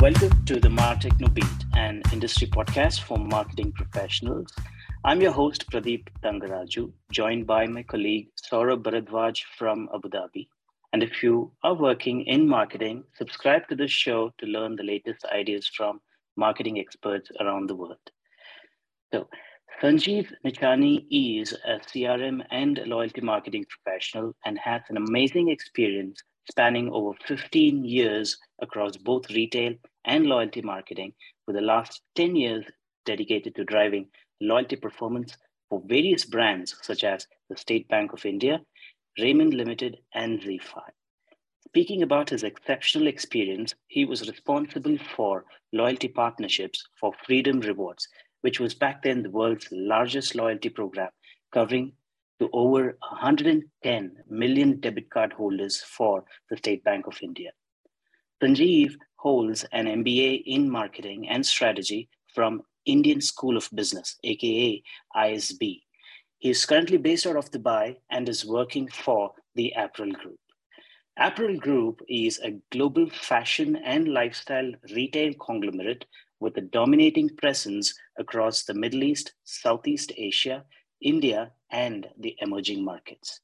Welcome to the Martechno Beat, an industry podcast for marketing professionals. I'm your host, Pradeep Tangaraju, joined by my colleague Saurabh Bharadwaj from Abu Dhabi. And if you are working in marketing, subscribe to this show to learn the latest ideas from marketing experts around the world. So, Sanjeev Nichani is a CRM and loyalty marketing professional and has an amazing experience spanning over 15 years across both retail and loyalty marketing, with the last 10 years dedicated to driving loyalty performance for various brands such as the State Bank of India, Raymond Limited, and ZEE5. Speaking about his exceptional experience, he was responsible for loyalty partnerships for Freedom Rewards, which was back then the world's largest loyalty program, covering to over 110 million debit card holders for the State Bank of India. Sanjeev holds an MBA in marketing and strategy from Indian School of Business, aka ISB. He is currently based out of Dubai and is working for the Apparel Group. Apparel Group is a global fashion and lifestyle retail conglomerate with a dominating presence across the Middle East, Southeast Asia, India, and the emerging markets.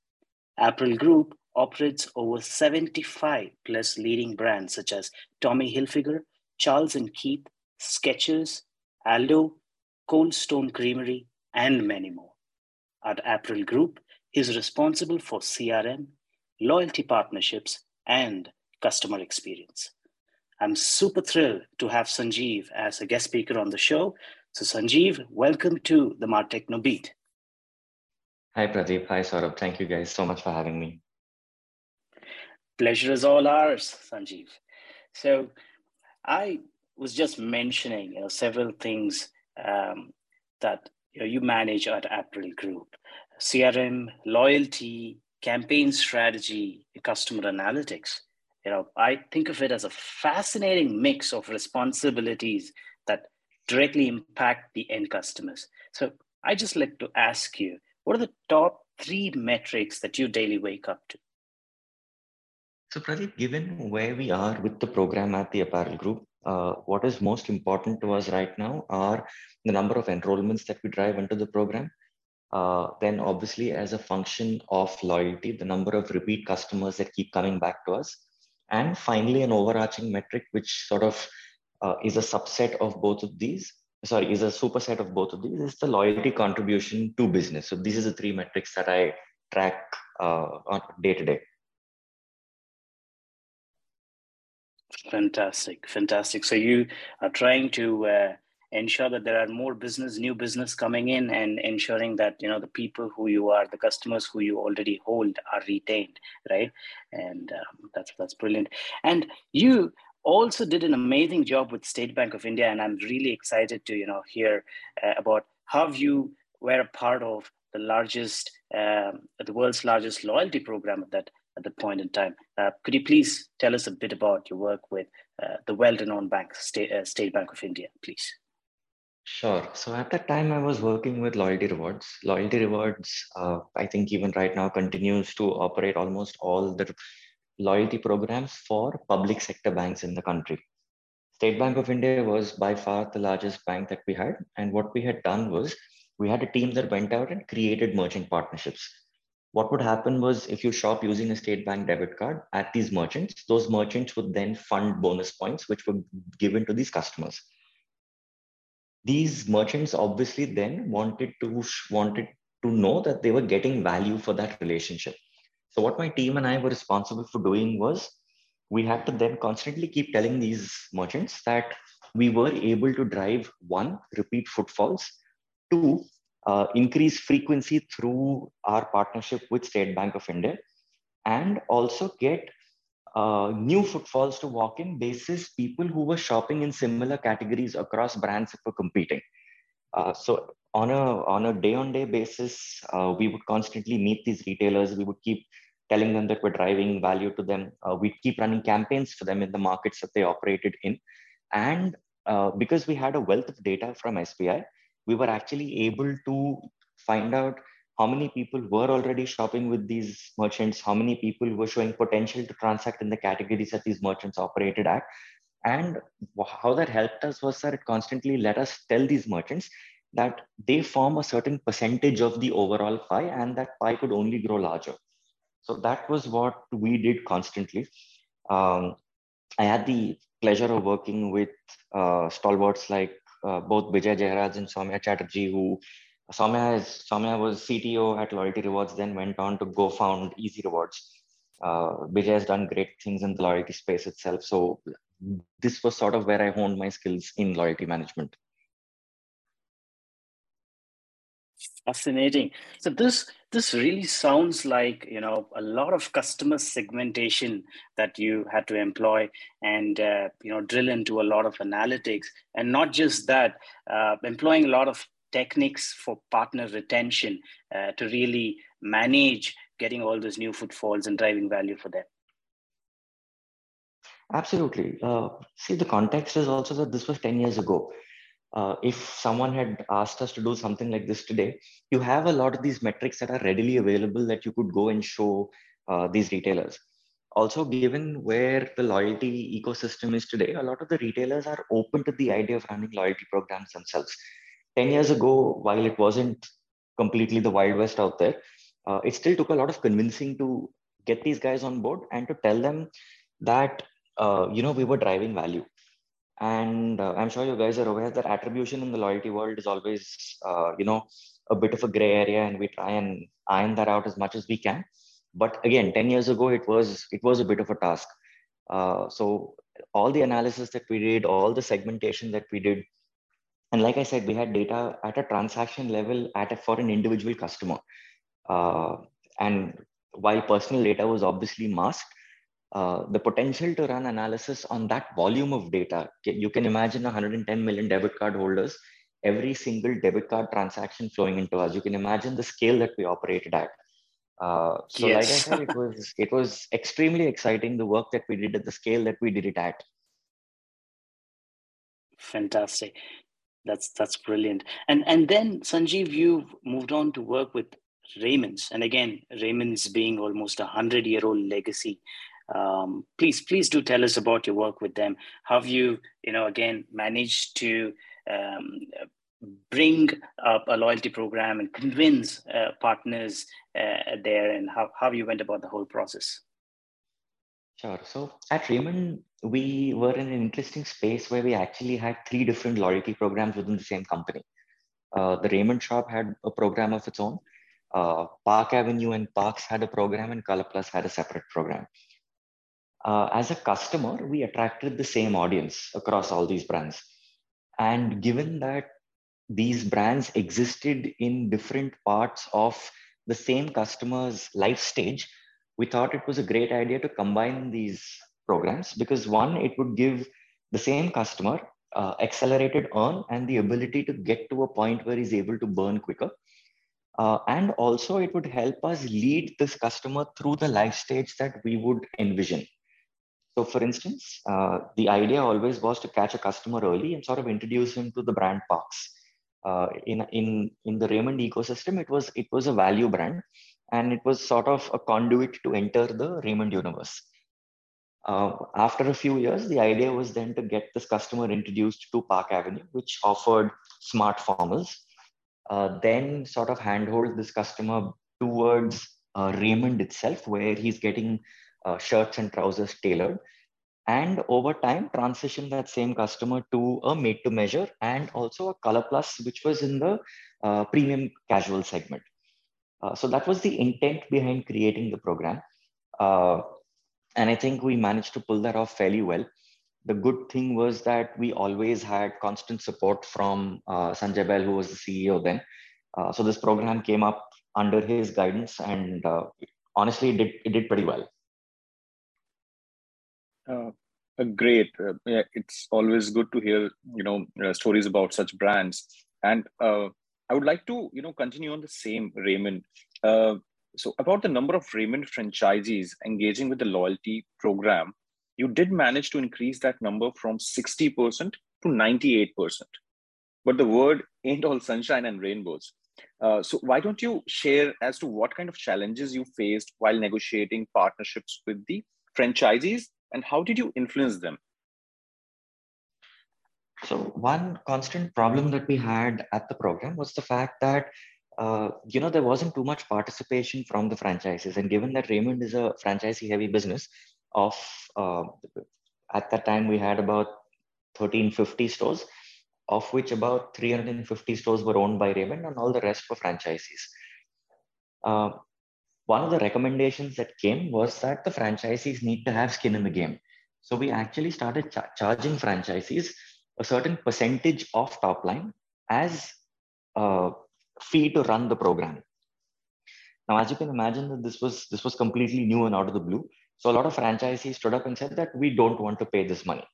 Apparel Group operates over 75 plus leading brands such as Tommy Hilfiger, Charles and Keith, Skechers, Aldo, Cold Stone Creamery, and many more. At Apparel Group, is responsible for CRM, loyalty partnerships, and customer experience. I'm super thrilled to have Sanjeev as a guest speaker on the show. So, Sanjeev, welcome to the Martechno Beat. Hi, Pradeep. Hi, Saurabh. Thank you guys so much for having me. Pleasure is all ours, Sanjeev. So, I was just mentioning you know, several things um, that you, know, you manage at Apparel Group CRM, loyalty, campaign strategy, customer analytics. You know, I think of it as a fascinating mix of responsibilities that directly impact the end customers. So I just like to ask you, what are the top three metrics that you daily wake up to? So Pradeep, given where we are with the program at the Apparel Group, uh, what is most important to us right now are the number of enrollments that we drive into the program. Uh, then obviously as a function of loyalty, the number of repeat customers that keep coming back to us. And finally, an overarching metric, which sort of uh, is a subset of both of these, sorry, is a superset of both of these, is the loyalty contribution to business. So these are the three metrics that I track uh, on day to day. Fantastic, fantastic. So you are trying to uh, ensure that there are more business, new business coming in, and ensuring that you know the people who you are, the customers who you already hold, are retained, right? And um, that's that's brilliant. And you also did an amazing job with State Bank of India, and I'm really excited to you know hear uh, about how you were a part of the largest, um, the world's largest loyalty program at that at that point in time. Uh, could you please tell us a bit about your work with uh, the well-renowned bank, State, uh, State Bank of India, please? Sure. So at that time, I was working with Loyalty Rewardz. Loyalty Rewardz, uh, I think even right now, continues to operate almost all the loyalty programs for public sector banks in the country. State Bank of India was by far the largest bank that we had. And what we had done was we had a team that went out and created merchant partnerships what would happen was if you shop using a state bank debit card at these merchants, those merchants would then fund bonus points, which were given to these customers. These merchants obviously then wanted to wanted to know that they were getting value for that relationship. So what my team and I were responsible for doing was we had to then constantly keep telling these merchants that we were able to drive one repeat footfalls, two uh, increase frequency through our partnership with State Bank of India, and also get uh, new footfalls to walk in basis people who were shopping in similar categories across brands that were competing. Uh, so on a on a day on day basis, uh, we would constantly meet these retailers. We would keep telling them that we're driving value to them. Uh, we'd keep running campaigns for them in the markets that they operated in, and uh, because we had a wealth of data from SBI, we were actually able to find out how many people were already shopping with these merchants, how many people were showing potential to transact in the categories that these merchants operated at. And how that helped us was that it constantly let us tell these merchants that they form a certain percentage of the overall pie and that pie could only grow larger. So that was what we did constantly. Um, I had the pleasure of working with uh, stalwarts like uh, both Vijay Jairaj and Soumya Chatterjee, who Soumya, is, Soumya was CTO at Loyalty Rewardz, then went on to go found Easyrewardz. Uh, Vijay has done great things in the loyalty space itself. So this was sort of where I honed my skills in loyalty management. Fascinating. So this this really sounds like you know a lot of customer segmentation that you had to employ and uh, you know drill into a lot of analytics, and not just that, uh, employing a lot of techniques for partner retention uh, to really manage getting all those new footfalls and driving value for them. Absolutely. Uh, see, the context is also that this was 10 years ago uh, if someone had asked us to do something like this today, you have a lot of these metrics that are readily available that you could go and show uh, these retailers. Also, given where the loyalty ecosystem is today, a lot of the retailers are open to the idea of running loyalty programs themselves. 10 years ago, while it wasn't completely the Wild West out there, uh, it still took a lot of convincing to get these guys on board and to tell them that, uh, you know, we were driving value and uh, i'm sure you guys are aware that attribution in the loyalty world is always uh, you know a bit of a gray area and we try and iron that out as much as we can. But again 10 years ago it was it was a bit of a task. Uh, so all the analysis that we did all the segmentation that we did and like i said we had data at a transaction level at a, for an individual customer. Uh, and while personal data was obviously masked uh, the potential to run analysis on that volume of data. You can imagine 110 million debit card holders, every single debit card transaction flowing into us. You can imagine the scale that we operated at. Uh, so, yes. like I said, it was it was extremely exciting the work that we did at the scale that we did it at. Fantastic, that's that's brilliant. And and then Sanjeev, you moved on to work with Raymond's, and again, Raymond's being almost a hundred year old legacy um, please please do tell us about your work with them. How have you you know again managed to um, bring up a loyalty program and convince uh, partners uh, there? And how, how you went about the whole process? Sure. So at raymond we were in an interesting space where we actually had three different loyalty programs within the same company. Uh, the raymond shop had a program of its own. Uh, park avenue and parks had a program and color plus had a separate program uh, as a customer, we attracted the same audience across all these brands. And given that these brands existed in different parts of the same customer's life stage, we thought it was a great idea to combine these programs because one, it would give the same customer uh, accelerated earn and the ability to get to a point where he's able to burn quicker. Uh, and also it would help us lead this customer through the life stage that we would envision. So for instance, uh, the idea always was to catch a customer early and sort of introduce him to the brand parks. Uh, in, in, in the Raymond ecosystem, it was, it was a value brand and it was sort of a conduit to enter the Raymond universe. Uh, after a few years, the idea was then to get this customer introduced to Park Avenue, which offered smart formals. Uh, then sort of handhold this customer towards uh, Raymond itself, where he's getting uh, shirts and trousers tailored. And over time transition that same customer to a made to measure and also a color plus which was in the uh, premium casual segment. Uh, so that was the intent behind creating the program. Uh, and i think we managed to pull that off fairly well. The good thing was that we always had constant support from uh, sanjay Behl who was the ceo then. Uh, so this program came up under his guidance and honestly it did, it did pretty well uh, great. Uh, it's always good to hear you know uh, stories about such brands, and uh, I would like to you know continue on the same Raymond. Uh, so about the number of Raymond franchisees engaging with the loyalty program, you did manage to increase that number from sixty percent to ninety eight percent. But the word ain't all sunshine and rainbows. Uh, so why don't you share as to what kind of challenges you faced while negotiating partnerships with the franchisees and how did you influence them So one constant problem that we had at the program was the fact that uh, you know there wasn't too much participation from the franchises, and given that Raymond is a franchisee-heavy business, of uh, at that time we had about 1350 stores, of which about 350 stores were owned by Raymond, and all the rest were franchisees. Uh, one of the recommendations that came was that the franchisees need to have skin in the game. So we actually started cha charging franchisees a certain percentage of top line as a fee to run the program. Now, as you can imagine, that this was this was completely new and out of the blue. So a lot of franchisees stood up and said that we don't want to pay this money.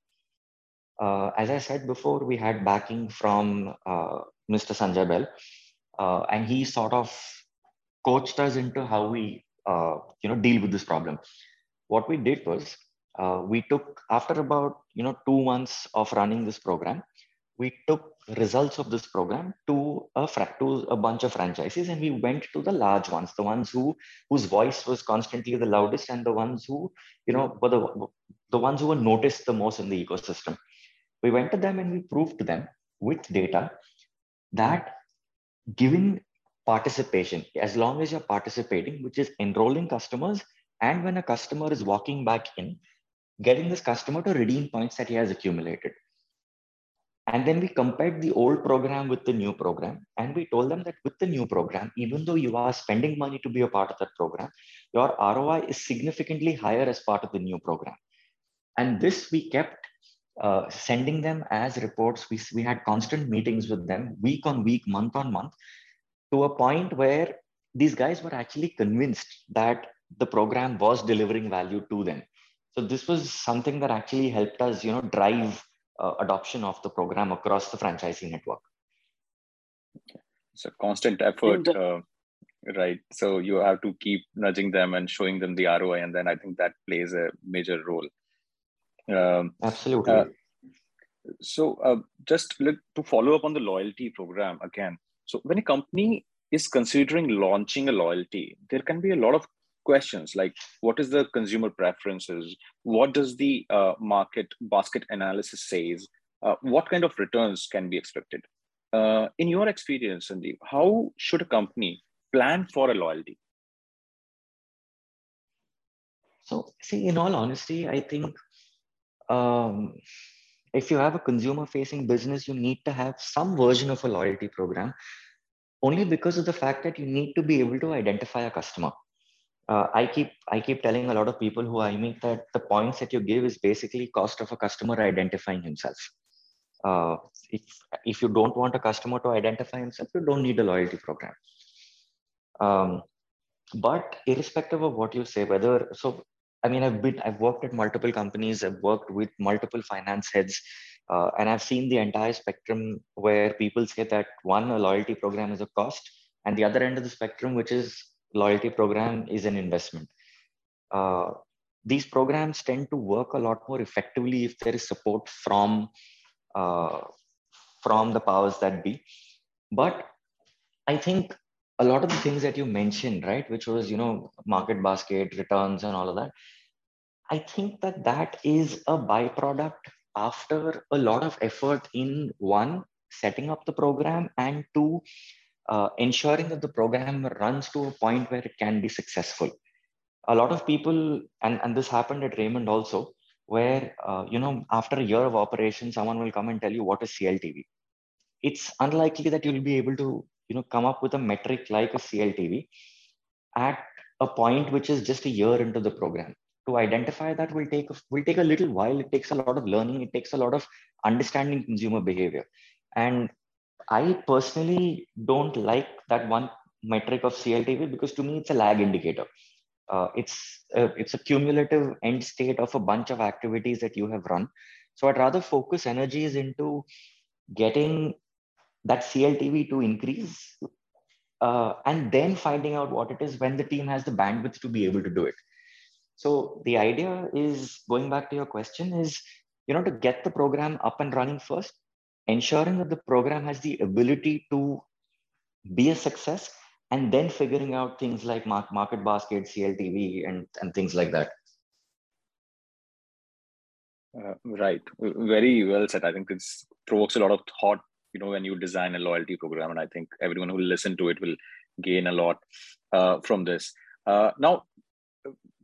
Uh, as I said before, we had backing from uh, Mr. Sanjay Behl, uh, and he sort of coached us into how we uh, you know deal with this problem. What we did was uh, we took after about you know two months of running this program we took results of this program to a to a bunch of franchises and we went to the large ones the ones who whose voice was constantly the loudest and the ones who you know were the, the ones who were noticed the most in the ecosystem we went to them and we proved to them with data that giving participation as long as you're participating which is enrolling customers and when a customer is walking back in getting this customer to redeem points that he has accumulated. And then we compared the old program with the new program. And we told them that with the new program, even though you are spending money to be a part of that program, your ROI is significantly higher as part of the new program. And this we kept uh, sending them as reports. We, we had constant meetings with them week on week, month on month, to a point where these guys were actually convinced that the program was delivering value to them so this was something that actually helped us, you know, drive uh, adoption of the program across the franchising network. It's a constant effort, uh, right? So you have to keep nudging them and showing them the ROI, and then I think that plays a major role. Um, Absolutely. Uh, so uh, just to follow up on the loyalty program again. So when a company is considering launching a loyalty, there can be a lot of questions like what is the consumer preferences? What does the uh, market basket analysis says? Uh, what kind of returns can be expected? Uh, in your experience Sandeep, how should a company plan for a loyalty? So see in all honesty i think um, if you have a consumer facing business you need to have some version of a loyalty program only because of the fact that you need to be able to identify a customer uh, I keep I keep telling a lot of people who I meet that the points that you give is basically cost of a customer identifying himself. Uh, if if you don't want a customer to identify himself, you don't need a loyalty program. Um, but irrespective of what you say, whether so, I mean, I've been I've worked at multiple companies. I've worked with multiple finance heads. Uh, and I've seen the entire spectrum where people say that one, a loyalty program is a cost, and the other end of the spectrum, which is loyalty program is an investment. Uh, these programs tend to work a lot more effectively if there is support from uh, from the powers that be. But I think a lot of the things that you mentioned, right, which was you know market basket returns and all of that, I think that that is a byproduct after a lot of effort in one setting up the program and two uh, ensuring that the program runs to a point where it can be successful. A lot of people, and, and this happened at Raymond also, where, uh, you know, after a year of operation, someone will come and tell you what is CLTV. It's unlikely that you'll be able to, you know, come up with a metric like a CLTV at a point which is just a year into the program. To identify that will take will take a little while. It takes a lot of learning. It takes a lot of understanding consumer behavior. And I personally don't like that one metric of CLTV because to me it's a lag indicator. Uh, it's a, it's a cumulative end state of a bunch of activities that you have run. So I'd rather focus energies into getting that CLTV to increase uh, and then finding out what it is when the team has the bandwidth to be able to do it. So the idea is going back to your question is, you know, to get the program up and running first, ensuring that the program has the ability to be a success and then figuring out things like market basket cltv and, and things like that Uh, right. Very well said. I think this provokes a lot of thought, you know, when you design a loyalty program. And I think everyone who will listen to it will gain a lot uh, from this. Uh, now,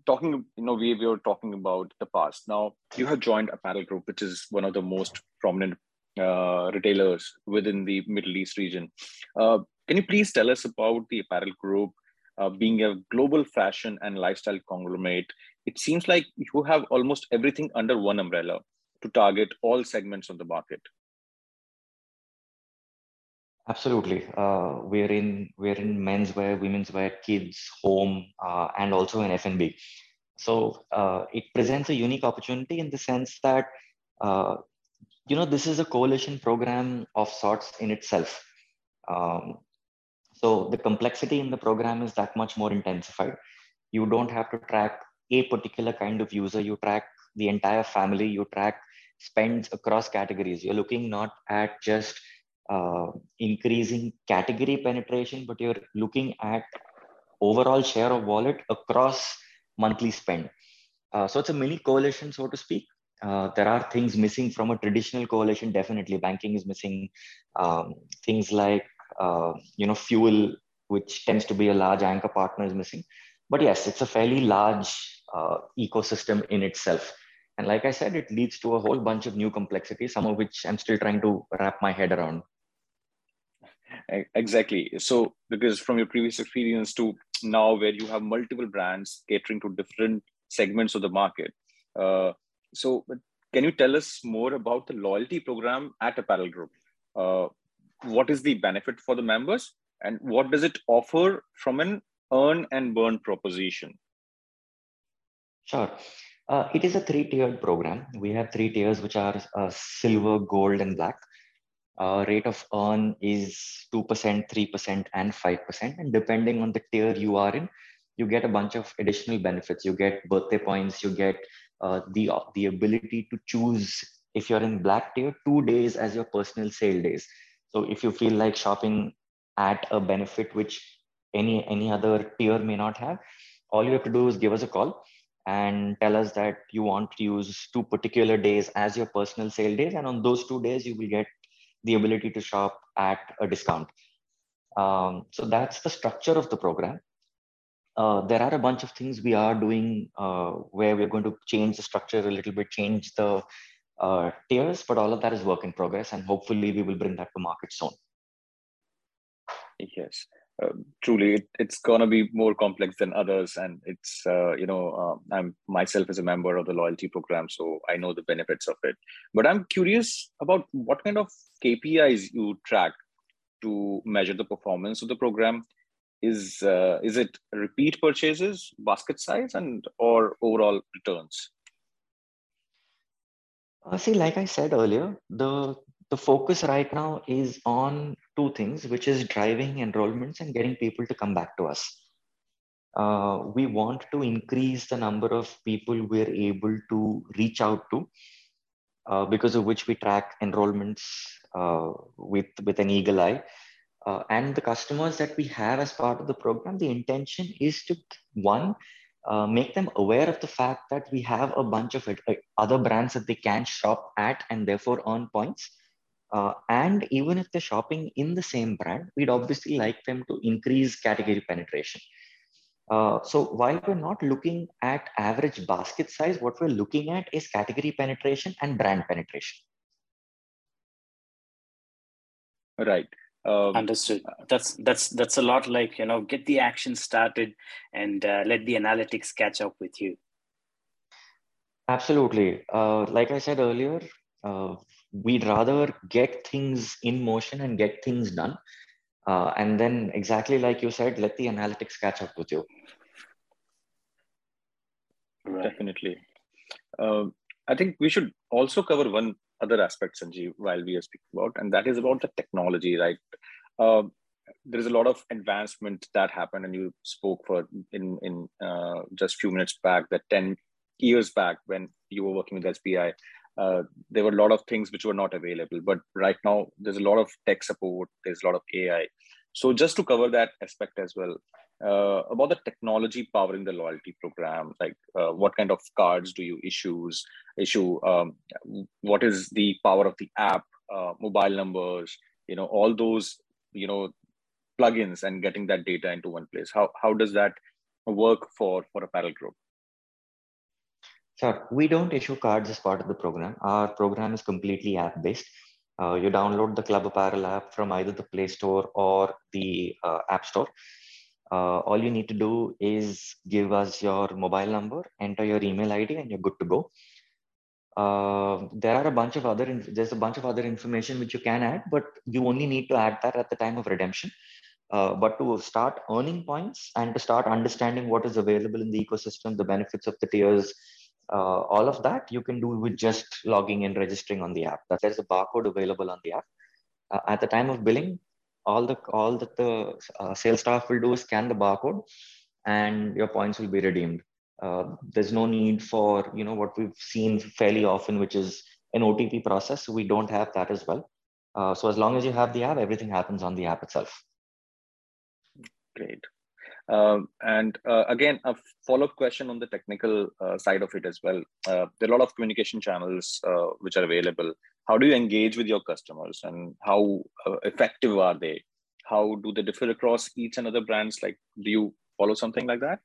talking, you know, we, we were talking about the past. Now, you have joined Apparel Group, which is one of the most prominent uh, retailers within the Middle East region. Uh, can you please tell us about the Apparel Group? Uh, being a global fashion and lifestyle conglomerate, it seems like you have almost everything under one umbrella to target all segments of the market. Absolutely. Uh, we're in we're in menswear, women's wear, kids, home, uh, and also in F&B. So uh, it presents a unique opportunity in the sense that uh, you know this is a coalition program of sorts in itself. Um, so the complexity in the program is that much more intensified. You don't have to track a particular kind of user. You track the entire family. You track spends across categories. You're looking not at just uh, increasing category penetration, but you're looking at overall share of wallet across monthly spend. Uh, so it's a mini coalition, so to speak. Uh, there are things missing from a traditional coalition. Definitely, banking is missing. Um, things like uh, you know fuel, which tends to be a large anchor partner, is missing. But yes, it's a fairly large uh, ecosystem in itself. And like I said, it leads to a whole bunch of new complexities, some of which I'm still trying to wrap my head around. Exactly. So, because from your previous experience to now, where you have multiple brands catering to different segments of the market, uh, so can you tell us more about the loyalty program at Apparel Group? Uh, what is the benefit for the members, and what does it offer from an earn and burn proposition? Sure. Uh, it is a three-tiered program. We have three tiers, which are uh, silver, gold, and black uh, rate of earn is 2%, 3%, and 5%. And depending on the tier you are in, you get a bunch of additional benefits. You get birthday points, you get uh, the, the ability to choose, if you're in black tier, two days as your personal sale days. So if you feel like shopping at a benefit which any, any other tier may not have, all you have to do is give us a call and tell us that you want to use two particular days as your personal sale days. And on those two days, you will get the ability to shop at a discount. Um, so that's the structure of the program. Uh, there are a bunch of things we are doing uh, where we're going to change the structure a little bit, change the uh, tiers, but all of that is work in progress, and hopefully we will bring that to market soon. Yes, uh, truly, it, it's gonna be more complex than others, and it's uh, you know uh, I'm myself as a member of the loyalty program, so I know the benefits of it. But I'm curious about what kind of KPIs you track to measure the performance of the program. Is uh, is it repeat purchases, basket size, and or overall returns? Uh, see, like I said earlier, the the focus right now is on two things, which is driving enrollments and getting people to come back to us. Uh, we want to increase the number of people we're able to reach out to, uh, because of which we track enrollments uh, with, with an eagle eye. Uh, and the customers that we have as part of the program, the intention is to, one, uh, make them aware of the fact that we have a bunch of uh, other brands that they can shop at and therefore earn points. Uh, and even if they're shopping in the same brand, we'd obviously like them to increase category penetration. Uh, so while we're not looking at average basket size, what we're looking at is category penetration and brand penetration. Right. Um, Understood. That's that's that's a lot like you know get the action started and uh, let the analytics catch up with you. Absolutely. Uh, like I said earlier, uh, we'd rather get things in motion and get things done, uh, and then exactly like you said, let the analytics catch up with you. Right. Definitely. Um, I think we should also cover one other aspect, Sanjeev, while we are speaking about, and that is about the technology, right? Uh, there is a lot of advancement that happened, and you spoke for in in uh, just few minutes back that ten years back when you were working with SBI, uh, there were a lot of things which were not available. But right now, there's a lot of tech support. There's a lot of AI. So just to cover that aspect as well, uh, about the technology powering the loyalty program. Like, uh, what kind of cards do you issues issue? Um, what is the power of the app? Uh, mobile numbers, you know, all those, you know, plugins and getting that data into one place. How how does that work for for Apparel Group? Sure. We don't issue cards as part of the program. Our program is completely app based. Uh, you download the Club Apparel app from either the Play Store or the uh, App Store. Uh, all you need to do is give us your mobile number, enter your email ID, and you're good to go. Uh, there are a bunch of other there's a bunch of other information which you can add, but you only need to add that at the time of redemption. Uh, but to start earning points and to start understanding what is available in the ecosystem, the benefits of the tiers, uh, all of that you can do with just logging and registering on the app. There's a barcode available on the app. Uh, at the time of billing, all the all that the uh, sales staff will do is scan the barcode, and your points will be redeemed. Uh, there's no need for you know what we've seen fairly often, which is an OTP process. We don't have that as well. Uh, so as long as you have the app, everything happens on the app itself. Great. Um, and uh, again, a follow-up question on the technical uh, side of it as well. Uh, there are a lot of communication channels uh, which are available. How do you engage with your customers, and how uh, effective are they? How do they differ across each and other brands? Like, do you follow something like that?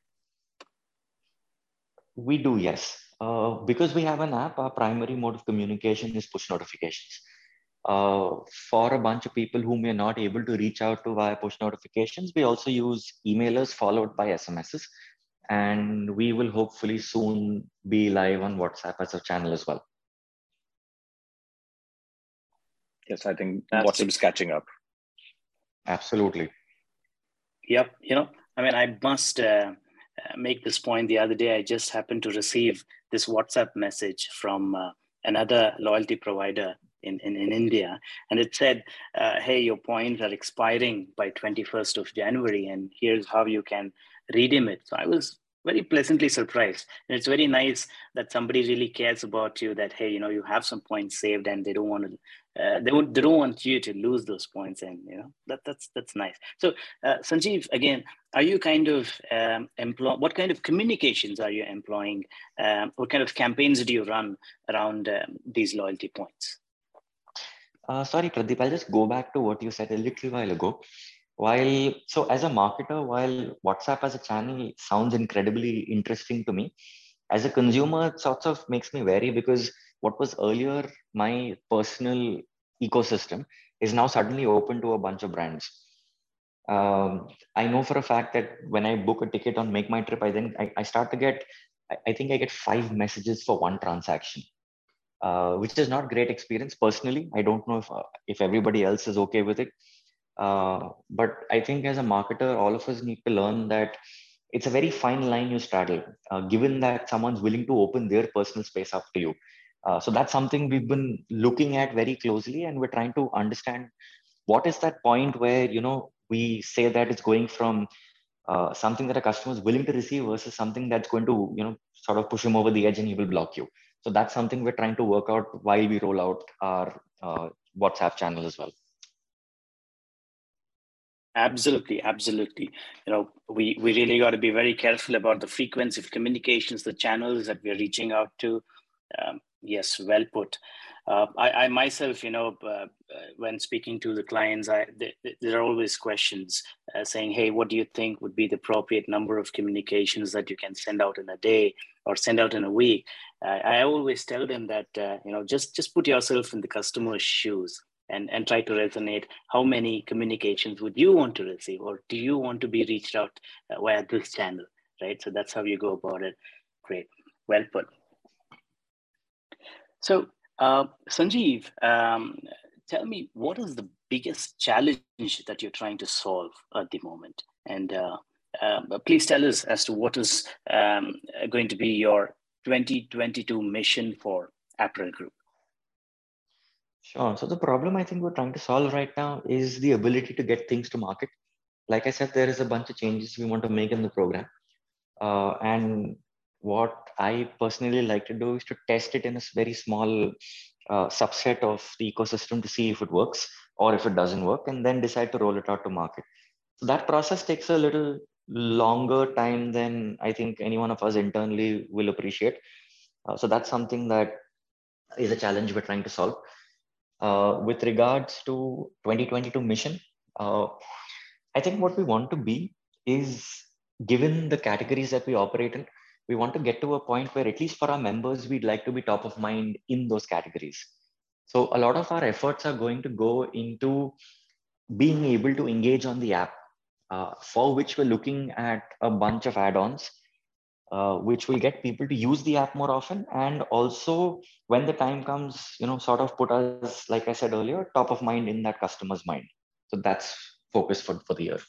We do, yes. Uh, because we have an app, our primary mode of communication is push notifications uh, for a bunch of people whom we're not able to reach out to via push notifications, we also use emailers followed by SMSs. And we will hopefully soon be live on WhatsApp as a channel as well. Yes, I think WhatsApp is catching up. Absolutely. Yep. You know, I mean, I must uh, make this point. The other day, I just happened to receive this WhatsApp message from uh, another loyalty provider in, in, in India. And it said, uh, hey, your points are expiring by 21st of January, and here's how you can redeem it. So I was very pleasantly surprised. And it's very nice that somebody really cares about you that, hey, you know, you have some points saved and they don't want to, uh, they, won't, they don't want you to lose those points. And, you know, that, that's, that's nice. So uh, Sanjeev, again, are you kind of um, employ, what kind of communications are you employing? Um, what kind of campaigns do you run around um, these loyalty points? Uh, sorry, Pradeep, I'll just go back to what you said a little while ago. While so as a marketer, while WhatsApp as a channel sounds incredibly interesting to me, as a consumer, it sort of makes me wary because what was earlier my personal ecosystem is now suddenly open to a bunch of brands. Um, I know for a fact that when I book a ticket on Make My Trip, I then I, I start to get, I, I think I get five messages for one transaction uh, which is not great experience personally. I don't know if uh, if everybody else is okay with it, uh, but I think as a marketer, all of us need to learn that it's a very fine line you straddle, uh, given that someone's willing to open their personal space up to you. Uh, so that's something we've been looking at very closely, and we're trying to understand what is that point where you know we say that it's going from uh, something that a customer is willing to receive versus something that's going to you know sort of push him over the edge and he will block you so that's something we're trying to work out while we roll out our uh, WhatsApp channel as well. Absolutely, absolutely. You know, we we really got to be very careful about the frequency of communications, the channels that we're reaching out to. Um, yes, well put. Uh, I, I, myself, you know, uh, uh when speaking to the clients, I, there are always questions uh, saying, "Hey, what do you think would be the appropriate number of communications that you can send out in a day or send out in a week?" I always tell them that uh, you know just just put yourself in the customer's shoes and and try to resonate. How many communications would you want to receive, or do you want to be reached out uh, via this channel? Right. So that's how you go about it. Great. Well put. So uh, Sanjeev, um, tell me what is the biggest challenge that you're trying to solve at the moment, and uh, um, please tell us as to what is um, going to be your 2022 mission for Apparel Group? Sure. So the problem I think we're trying to solve right now is the ability to get things to market. Like I said, there is a bunch of changes we want to make in the program. Uh, and what I personally like to do is to test it in a very small uh, subset of the ecosystem to see if it works or if it doesn't work, and then decide to roll it out to market. So that process takes a little longer time than I think any one of us internally will appreciate. Uh, so that's something that is a challenge we're trying to solve. Uh, with regards to 2022 mission, uh, I think what we want to be is given the categories that we operate in, we want to get to a point where at least for our members, we'd like to be top of mind in those categories. So a lot of our efforts are going to go into being able to engage on the app, uh, for which we're looking at a bunch of add-ons, uh, which will get people to use the app more often. And also when the time comes, you know, sort of put us, like I said earlier, top of mind in that customer's mind. So that's focus for, for the year.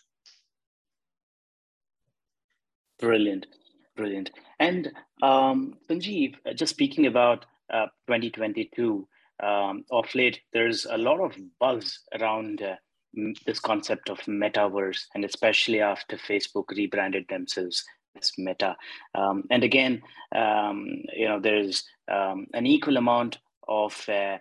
Brilliant, brilliant. And um, Sanjeev, uh, just speaking about uh, 2022, um, of late, there's a lot of buzz around uh, this concept of metaverse, and especially after Facebook rebranded themselves as Meta. Um, and again, um, you know, there's um, an equal amount of uh,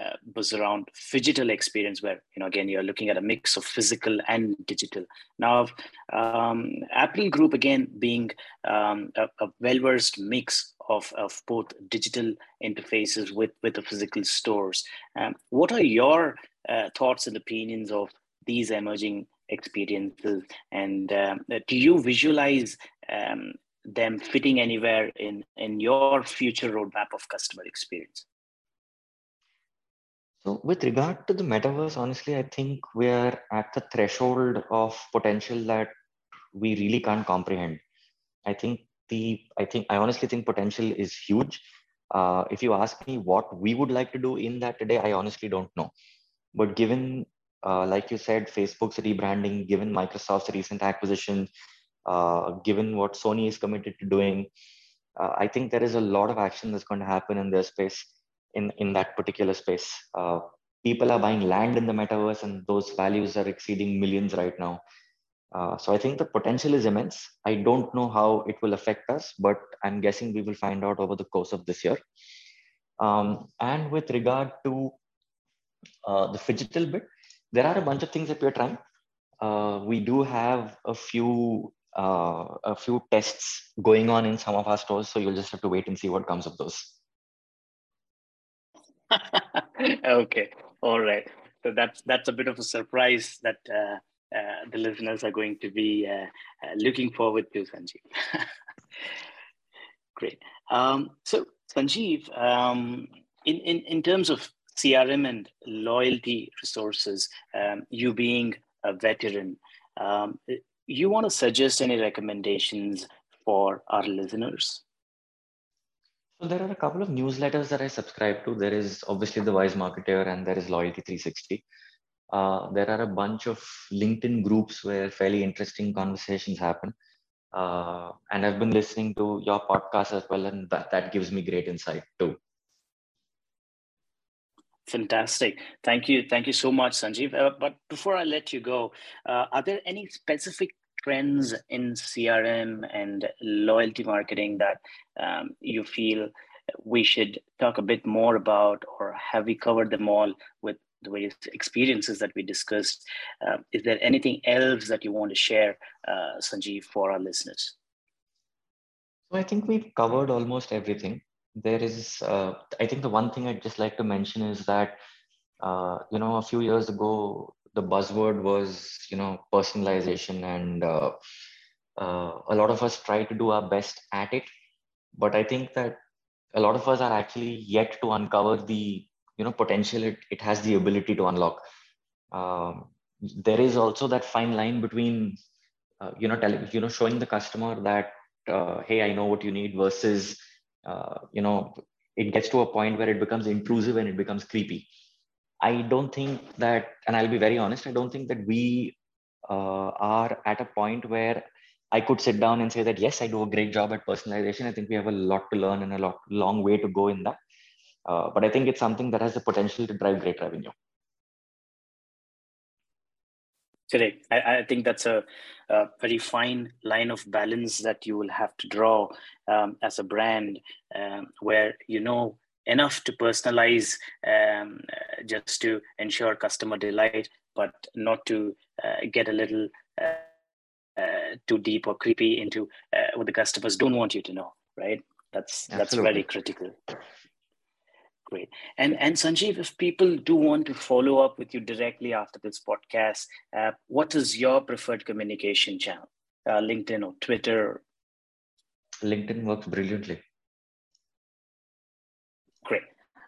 uh, was around phygital experience where you know again you're looking at a mix of physical and digital now um, Apparel Group again being um, a, a well-versed mix of, of both digital interfaces with with the physical stores. Um, what are your uh, thoughts and opinions of these emerging experiences? And um, do you visualize um, them fitting anywhere in in your future roadmap of customer experience? So with regard to the metaverse, honestly, I think we're at the threshold of potential that we really can't comprehend. I think the I think I honestly think potential is huge. Uh, if you ask me what we would like to do in that today, I honestly don't know. But given, uh, like you said, Facebook's rebranding, given Microsoft's recent acquisition, uh, given what Sony is committed to doing, uh, I think there is a lot of action that's going to happen in their space in, in that particular space. Uh, people are buying land in the metaverse and those values are exceeding millions right now. Uh, so I think the potential is immense. I don't know how it will affect us, but I'm guessing we will find out over the course of this year. Um, and with regard to uh, the phygital bit, there are a bunch of things that we're trying. Uh, we do have a few uh, a few tests going on in some of our stores, so you'll just have to wait and see what comes of those. okay, all right. So that's that's a bit of a surprise that uh, the listeners are going to be uh, uh looking forward to, Sanjeev. Great. Um, so, Sanjeev, um, in, in in terms of CRM and loyalty resources, um, you being a veteran, um, you want to suggest any recommendations for our listeners? So there are a couple of newsletters that I subscribe to. There is obviously the Wise Marketer and there is Loyalty 360. Uh, there are a bunch of LinkedIn groups where fairly interesting conversations happen. Uh, and I've been listening to your podcast as well, and that, that gives me great insight too. Fantastic. Thank you. Thank you so much, Sanjeev. Uh, but before I let you go, uh, are there any specific trends in CRM and loyalty marketing that um, you feel we should talk a bit more about, or have we covered them all with the various experiences that we discussed? Uh, is there anything else that you want to share, uh, Sanjeev, for our listeners? So I think we've covered almost everything. There is, uh, I think the one thing I'd just like to mention is that, uh, you know, a few years ago, the buzzword was you know personalization and uh, uh, a lot of us try to do our best at it but i think that a lot of us are actually yet to uncover the you know potential it, it has the ability to unlock um, there is also that fine line between uh, you know telling you know showing the customer that uh, hey i know what you need versus uh, you know it gets to a point where it becomes intrusive and it becomes creepy I don't think that, and I'll be very honest, I don't think that we uh, are at a point where I could sit down and say that yes, I do a great job at personalization. I think we have a lot to learn and a lot long way to go in that. Uh, but I think it's something that has the potential to drive great revenue. Correct. I, I think that's a, a, very fine line of balance that you will have to draw um, as a brand, um, where you know enough to personalize um, just to ensure customer delight, but not to uh, get a little uh, uh, too deep or creepy into uh, what the customers don't want you to know, right? That's Absolutely. that's very critical. Great. And and Sanjeev, if people do want to follow up with you directly after this podcast, uh, what is your preferred communication channel? Uh, LinkedIn or Twitter? LinkedIn works brilliantly. Great.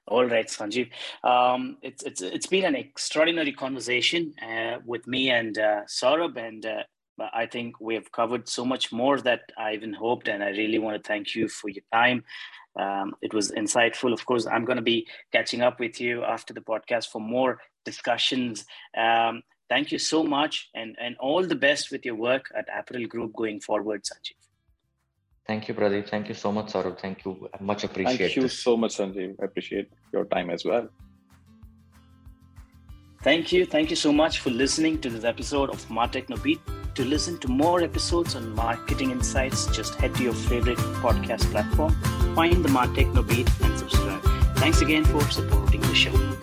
All right, Sanjeev. Um, it's it's it's been an extraordinary conversation uh, with me and uh, Saurabh, and uh, I think we have covered so much more that I even hoped, and I really want to thank you for your time. Um, it was insightful. Of course, I'm going to be catching up with you after the podcast for more discussions. Um, thank you so much, and and all the best with your work at Apparel Group going forward, Sanjeev. Thank you, Pradeep. Thank you so much, Saurabh. Thank you. I much appreciate Thank you this. so much, Sanjeev. I appreciate your time as well. Thank you. Thank you so much for listening to this episode of Martechno Beat. To listen to more episodes on marketing insights, just head to your favorite podcast platform, find the Martechno Beat, and subscribe. Thanks again for supporting the show.